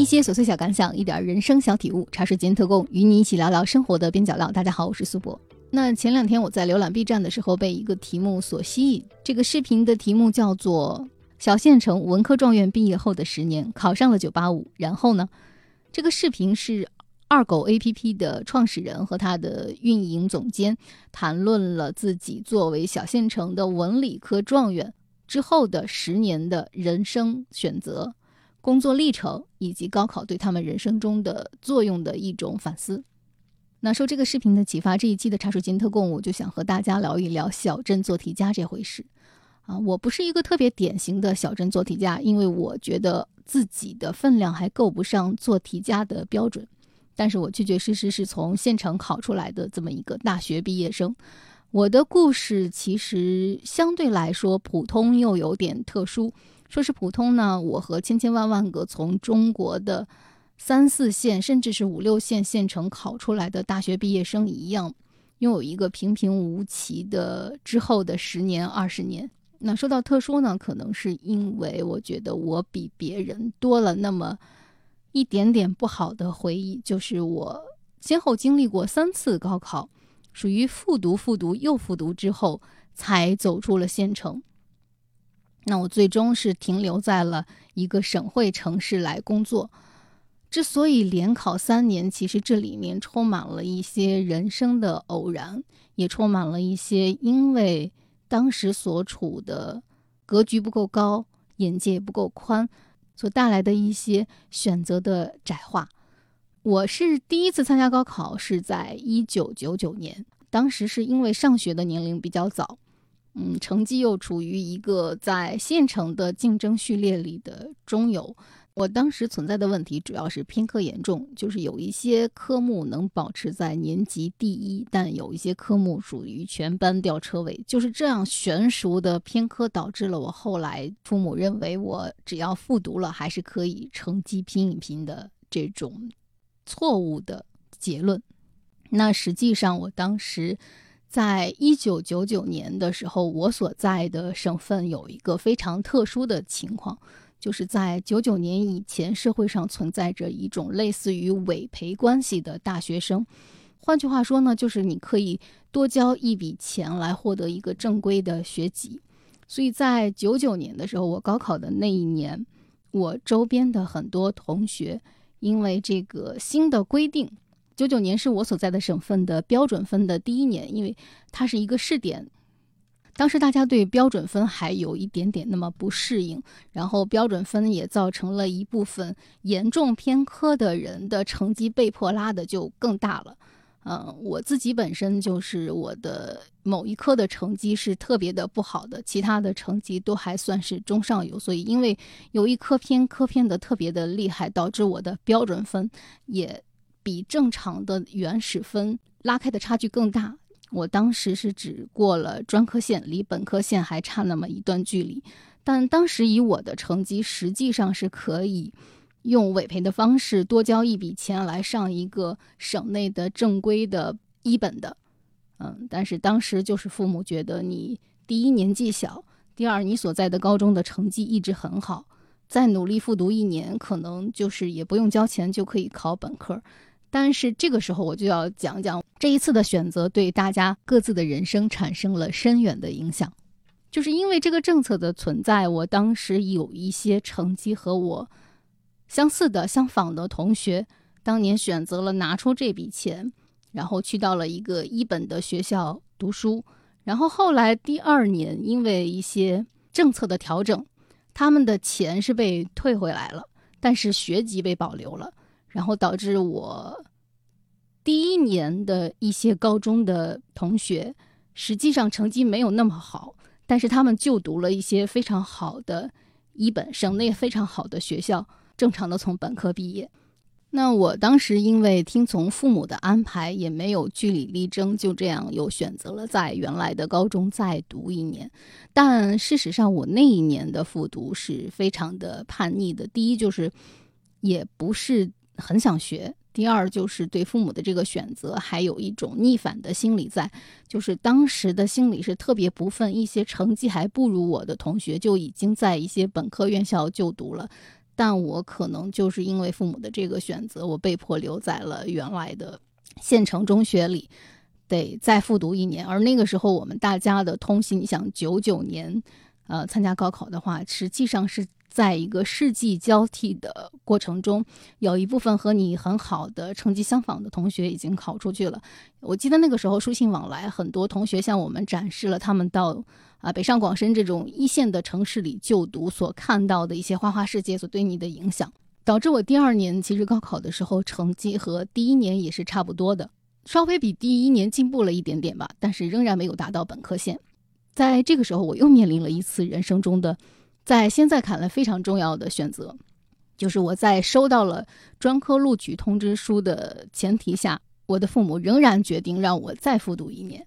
一些琐碎小感想，一点人生小体悟，茶水间特供，与你一起聊聊生活的边角料。大家好，我是苏博。那前两天我在浏览 B 站的时候，被一个题目所吸引。这个视频的题目叫做《小县城文科状元毕业后的十年，考上了985》。然后呢，这个视频是二狗 APP 的创始人和他的运营总监谈论了自己作为小县城的文理科状元之后的十年的人生选择。工作历程以及高考对他们人生中的作用的一种反思。那受这个视频的启发，这一期的茶水间特供，我就想和大家聊一聊小镇做题家这回事。啊，我不是一个特别典型的小镇做题家，因为我觉得自己的分量还够不上做题家的标准。但是我确确实实是从县城考出来的这么一个大学毕业生。我的故事其实相对来说普通又有点特殊。说是普通呢，我和千千万万个从中国的三四线甚至是五六线县城考出来的大学毕业生一样，拥有一个平平无奇的之后的十年二十年。那说到特殊呢，可能是因为我觉得我比别人多了那么一点点不好的回忆，就是我先后经历过三次高考，属于复读、复读又复读之后才走出了县城。那我最终是停留在了一个省会城市来工作。之所以连考三年，其实这里面充满了一些人生的偶然，也充满了一些因为当时所处的格局不够高、眼界不够宽所带来的一些选择的窄化。我是第一次参加高考，是在一九九九年，当时是因为上学的年龄比较早。嗯，成绩又处于一个在县城的竞争序列里的中游。我当时存在的问题主要是偏科严重，就是有一些科目能保持在年级第一，但有一些科目属于全班吊车尾。就是这样悬殊的偏科，导致了我后来父母认为我只要复读了还是可以成绩拼一拼的这种错误的结论。那实际上我当时。在一九九九年的时候，我所在的省份有一个非常特殊的情况，就是在九九年以前，社会上存在着一种类似于委培关系的大学生。换句话说呢，就是你可以多交一笔钱来获得一个正规的学籍。所以在九九年的时候，我高考的那一年，我周边的很多同学因为这个新的规定。九九年是我所在的省份的标准分的第一年，因为它是一个试点。当时大家对标准分还有一点点那么不适应，然后标准分也造成了一部分严重偏科的人的成绩被迫拉的就更大了。嗯，我自己本身就是我的某一科的成绩是特别的不好的，其他的成绩都还算是中上游，所以因为有一科偏科偏的特别的厉害，导致我的标准分也。比正常的原始分拉开的差距更大。我当时是只过了专科线，离本科线还差那么一段距离。但当时以我的成绩，实际上是可以用委培的方式多交一笔钱来上一个省内的正规的一本的。嗯，但是当时就是父母觉得你第一年纪小，第二你所在的高中的成绩一直很好，再努力复读一年，可能就是也不用交钱就可以考本科。但是这个时候，我就要讲讲这一次的选择对大家各自的人生产生了深远的影响。就是因为这个政策的存在，我当时有一些成绩和我相似的、相仿的同学，当年选择了拿出这笔钱，然后去到了一个一本的学校读书。然后后来第二年，因为一些政策的调整，他们的钱是被退回来了，但是学籍被保留了。然后导致我第一年的一些高中的同学，实际上成绩没有那么好，但是他们就读了一些非常好的一本省内非常好的学校，正常的从本科毕业。那我当时因为听从父母的安排，也没有据理力争，就这样又选择了在原来的高中再读一年。但事实上，我那一年的复读是非常的叛逆的。第一就是，也不是。很想学。第二就是对父母的这个选择还有一种逆反的心理在，就是当时的心理是特别不忿，一些成绩还不如我的同学就已经在一些本科院校就读了，但我可能就是因为父母的这个选择，我被迫留在了原来的县城中学里，得再复读一年。而那个时候，我们大家的通信，你想九九年，呃，参加高考的话，实际上是。在一个世纪交替的过程中，有一部分和你很好的成绩相仿的同学已经考出去了。我记得那个时候书信往来，很多同学向我们展示了他们到啊北上广深这种一线的城市里就读所看到的一些花花世界所对你的影响，导致我第二年其实高考的时候成绩和第一年也是差不多的，稍微比第一年进步了一点点吧，但是仍然没有达到本科线。在这个时候，我又面临了一次人生中的。在现在看来非常重要的选择，就是我在收到了专科录取通知书的前提下，我的父母仍然决定让我再复读一年，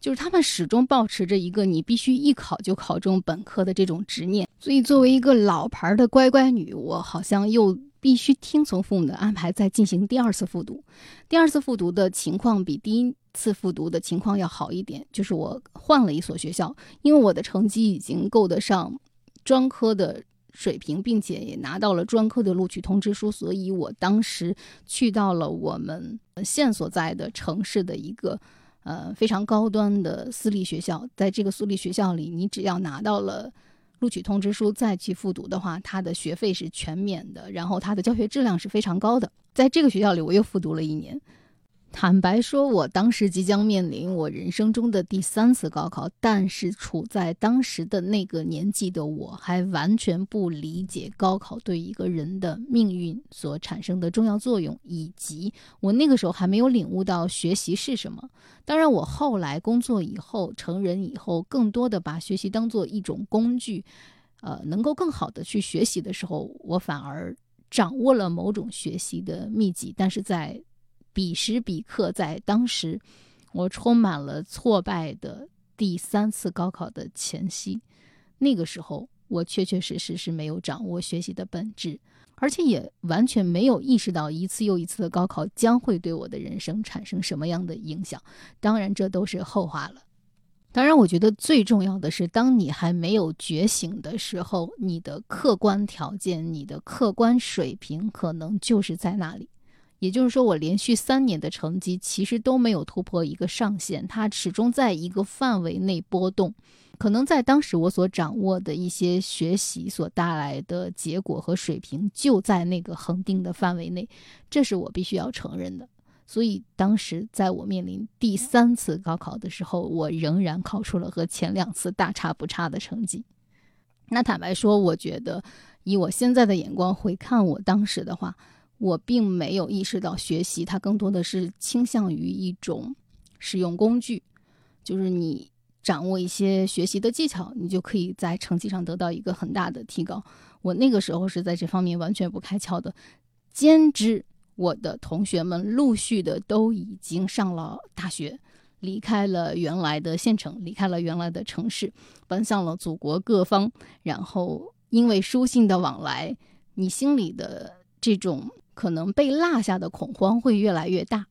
就是他们始终保持着一个你必须一考就考中本科的这种执念。所以，作为一个老牌的乖乖女，我好像又必须听从父母的安排，再进行第二次复读。第二次复读的情况比第一次复读的情况要好一点，就是我换了一所学校，因为我的成绩已经够得上。专科的水平，并且也拿到了专科的录取通知书，所以我当时去到了我们县所在的城市的一个呃非常高端的私立学校。在这个私立学校里，你只要拿到了录取通知书再去复读的话，它的学费是全免的，然后它的教学质量是非常高的。在这个学校里，我又复读了一年。坦白说，我当时即将面临我人生中的第三次高考，但是处在当时的那个年纪的我，还完全不理解高考对一个人的命运所产生的重要作用，以及我那个时候还没有领悟到学习是什么。当然，我后来工作以后、成人以后，更多的把学习当做一种工具，呃，能够更好的去学习的时候，我反而掌握了某种学习的秘籍，但是在。彼时彼刻，在当时，我充满了挫败的第三次高考的前夕。那个时候，我确确实实是没有掌握学习的本质，而且也完全没有意识到一次又一次的高考将会对我的人生产生什么样的影响。当然，这都是后话了。当然，我觉得最重要的是，当你还没有觉醒的时候，你的客观条件、你的客观水平，可能就是在那里。也就是说，我连续三年的成绩其实都没有突破一个上限，它始终在一个范围内波动。可能在当时我所掌握的一些学习所带来的结果和水平就在那个恒定的范围内，这是我必须要承认的。所以当时在我面临第三次高考的时候，我仍然考出了和前两次大差不差的成绩。那坦白说，我觉得以我现在的眼光回看我当时的话。我并没有意识到学习，它更多的是倾向于一种使用工具，就是你掌握一些学习的技巧，你就可以在成绩上得到一个很大的提高。我那个时候是在这方面完全不开窍的。兼之，我的同学们陆续的都已经上了大学，离开了原来的县城，离开了原来的城市，奔向了祖国各方。然后因为书信的往来，你心里的这种。可能被落下的恐慌会越来越大，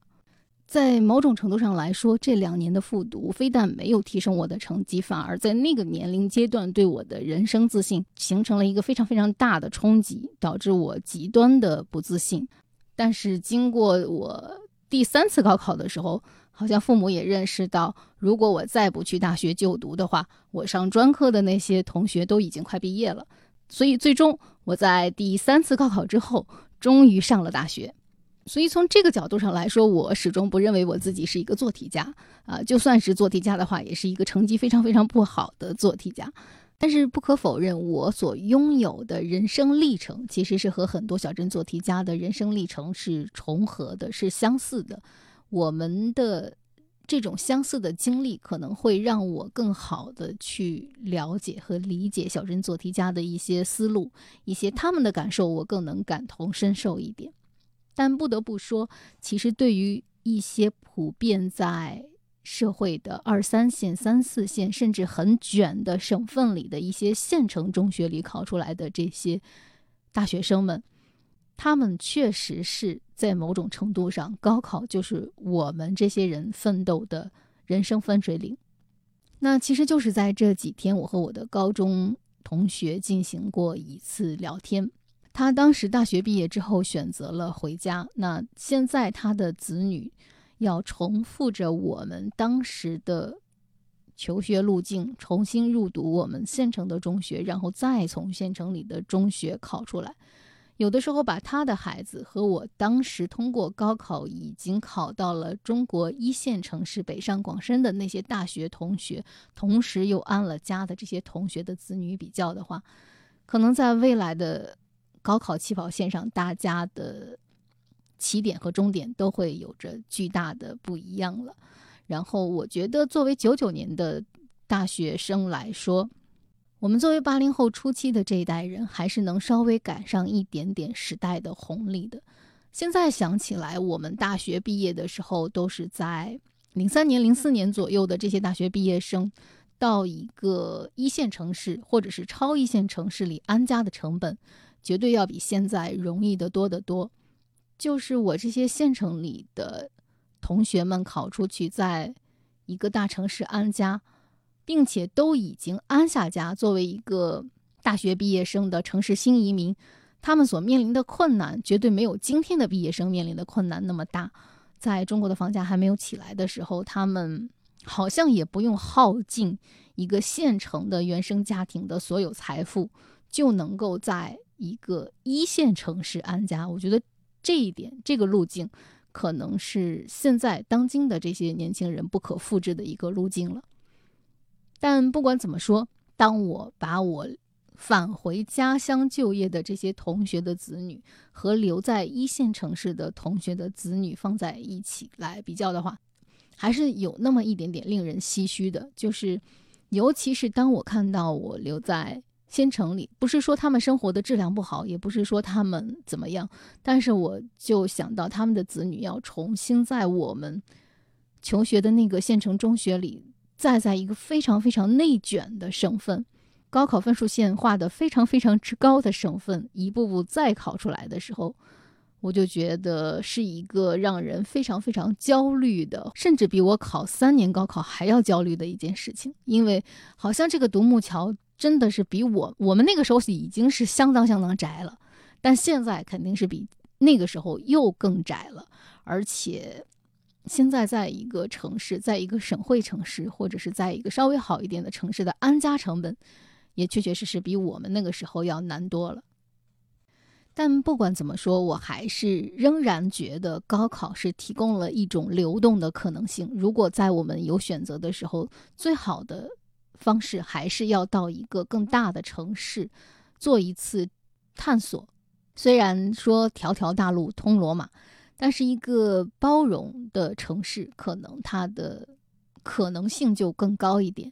在某种程度上来说，这两年的复读非但没有提升我的成绩，反而在那个年龄阶段对我的人生自信形成了一个非常非常大的冲击，导致我极端的不自信。但是经过我第三次高考的时候，好像父母也认识到，如果我再不去大学就读的话，我上专科的那些同学都已经快毕业了，所以最终我在第三次高考之后。终于上了大学，所以从这个角度上来说，我始终不认为我自己是一个做题家啊。就算是做题家的话，也是一个成绩非常非常不好的做题家。但是不可否认，我所拥有的人生历程其实是和很多小镇做题家的人生历程是重合的，是相似的。我们的。这种相似的经历可能会让我更好的去了解和理解小镇做题家的一些思路，一些他们的感受，我更能感同身受一点。但不得不说，其实对于一些普遍在社会的二三线、三四线，甚至很卷的省份里的一些县城中学里考出来的这些大学生们。他们确实是在某种程度上，高考就是我们这些人奋斗的人生分水岭。那其实就是在这几天，我和我的高中同学进行过一次聊天。他当时大学毕业之后选择了回家，那现在他的子女要重复着我们当时的求学路径，重新入读我们县城的中学，然后再从县城里的中学考出来。有的时候把他的孩子和我当时通过高考已经考到了中国一线城市北上广深的那些大学同学，同时又安了家的这些同学的子女比较的话，可能在未来的高考起跑线上，大家的起点和终点都会有着巨大的不一样了。然后我觉得，作为九九年的大学生来说，我们作为八零后初期的这一代人，还是能稍微赶上一点点时代的红利的。现在想起来，我们大学毕业的时候，都是在零三年、零四年左右的这些大学毕业生，到一个一线城市或者是超一线城市里安家的成本，绝对要比现在容易得多得多。就是我这些县城里的同学们考出去，在一个大城市安家。并且都已经安下家，作为一个大学毕业生的城市新移民，他们所面临的困难绝对没有今天的毕业生面临的困难那么大。在中国的房价还没有起来的时候，他们好像也不用耗尽一个县城的原生家庭的所有财富，就能够在一个一线城市安家。我觉得这一点，这个路径，可能是现在当今的这些年轻人不可复制的一个路径了。但不管怎么说，当我把我返回家乡就业的这些同学的子女和留在一线城市的同学的子女放在一起来比较的话，还是有那么一点点令人唏嘘的。就是，尤其是当我看到我留在县城里，不是说他们生活的质量不好，也不是说他们怎么样，但是我就想到他们的子女要重新在我们求学的那个县城中学里。再在一个非常非常内卷的省份，高考分数线画的非常非常之高的省份，一步步再考出来的时候，我就觉得是一个让人非常非常焦虑的，甚至比我考三年高考还要焦虑的一件事情。因为好像这个独木桥真的是比我我们那个时候已经是相当相当窄了，但现在肯定是比那个时候又更窄了，而且。现在在一个城市，在一个省会城市，或者是在一个稍微好一点的城市的安家成本，也确确实实比我们那个时候要难多了。但不管怎么说，我还是仍然觉得高考是提供了一种流动的可能性。如果在我们有选择的时候，最好的方式还是要到一个更大的城市做一次探索。虽然说条条大路通罗马。但是一个包容的城市，可能它的可能性就更高一点。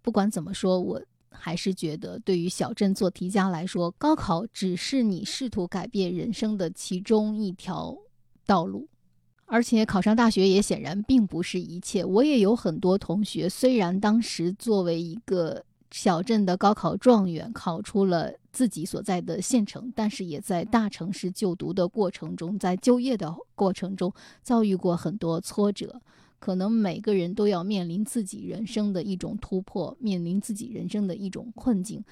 不管怎么说，我还是觉得，对于小镇做题家来说，高考只是你试图改变人生的其中一条道路。而且考上大学也显然并不是一切。我也有很多同学，虽然当时作为一个小镇的高考状元，考出了。自己所在的县城，但是也在大城市就读的过程中，在就业的过程中遭遇过很多挫折。可能每个人都要面临自己人生的一种突破，面临自己人生的一种困境。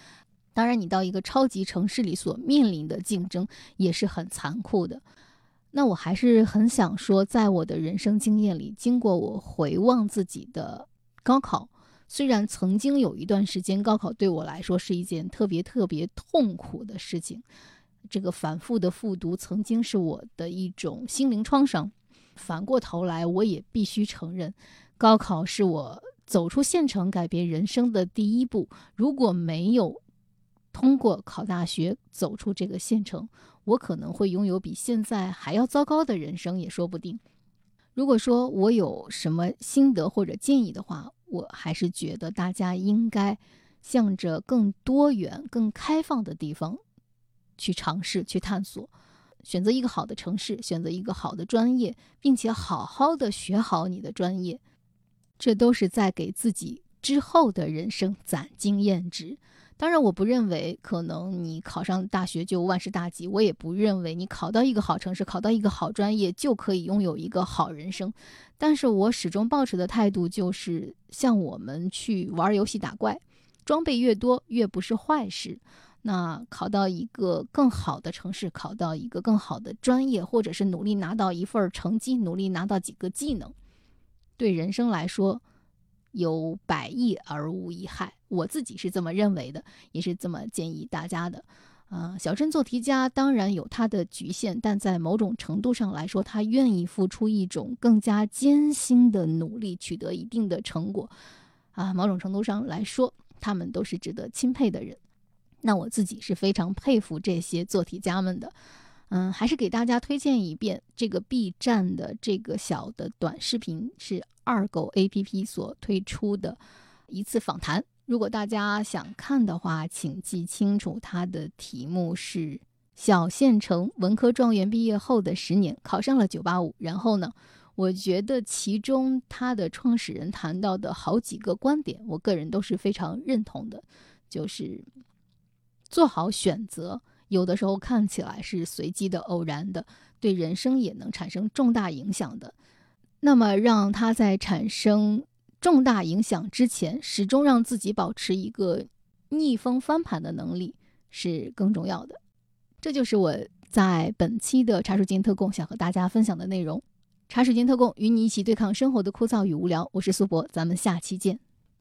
当然，你到一个超级城市里所面临的竞争也是很残酷的。那我还是很想说，在我的人生经验里，经过我回望自己的高考。虽然曾经有一段时间，高考对我来说是一件特别特别痛苦的事情，这个反复的复读曾经是我的一种心灵创伤。反过头来，我也必须承认，高考是我走出县城、改变人生的第一步。如果没有通过考大学走出这个县城，我可能会拥有比现在还要糟糕的人生，也说不定。如果说我有什么心得或者建议的话，我还是觉得大家应该向着更多元、更开放的地方去尝试、去探索，选择一个好的城市，选择一个好的专业，并且好好的学好你的专业，这都是在给自己之后的人生攒经验值。当然，我不认为可能你考上大学就万事大吉，我也不认为你考到一个好城市、考到一个好专业就可以拥有一个好人生。但是我始终保持的态度就是，像我们去玩游戏打怪，装备越多越不是坏事。那考到一个更好的城市，考到一个更好的专业，或者是努力拿到一份成绩，努力拿到几个技能，对人生来说有百益而无一害。我自己是这么认为的，也是这么建议大家的。啊，小镇做题家当然有他的局限，但在某种程度上来说，他愿意付出一种更加艰辛的努力，取得一定的成果。啊，某种程度上来说，他们都是值得钦佩的人。那我自己是非常佩服这些做题家们的。嗯，还是给大家推荐一遍这个 B 站的这个小的短视频，是二狗 APP 所推出的一次访谈。如果大家想看的话，请记清楚，它的题目是小县城文科状元毕业后的十年，考上了985。然后呢，我觉得其中它的创始人谈到的好几个观点，我个人都是非常认同的，就是做好选择，有的时候看起来是随机的、偶然的，对人生也能产生重大影响的。那么让它在产生。重大影响之前，始终让自己保持一个逆风翻盘的能力是更重要的。这就是我在本期的茶水间特供想和大家分享的内容。茶水间特供与你一起对抗生活的枯燥与无聊。我是苏博，咱们下期见。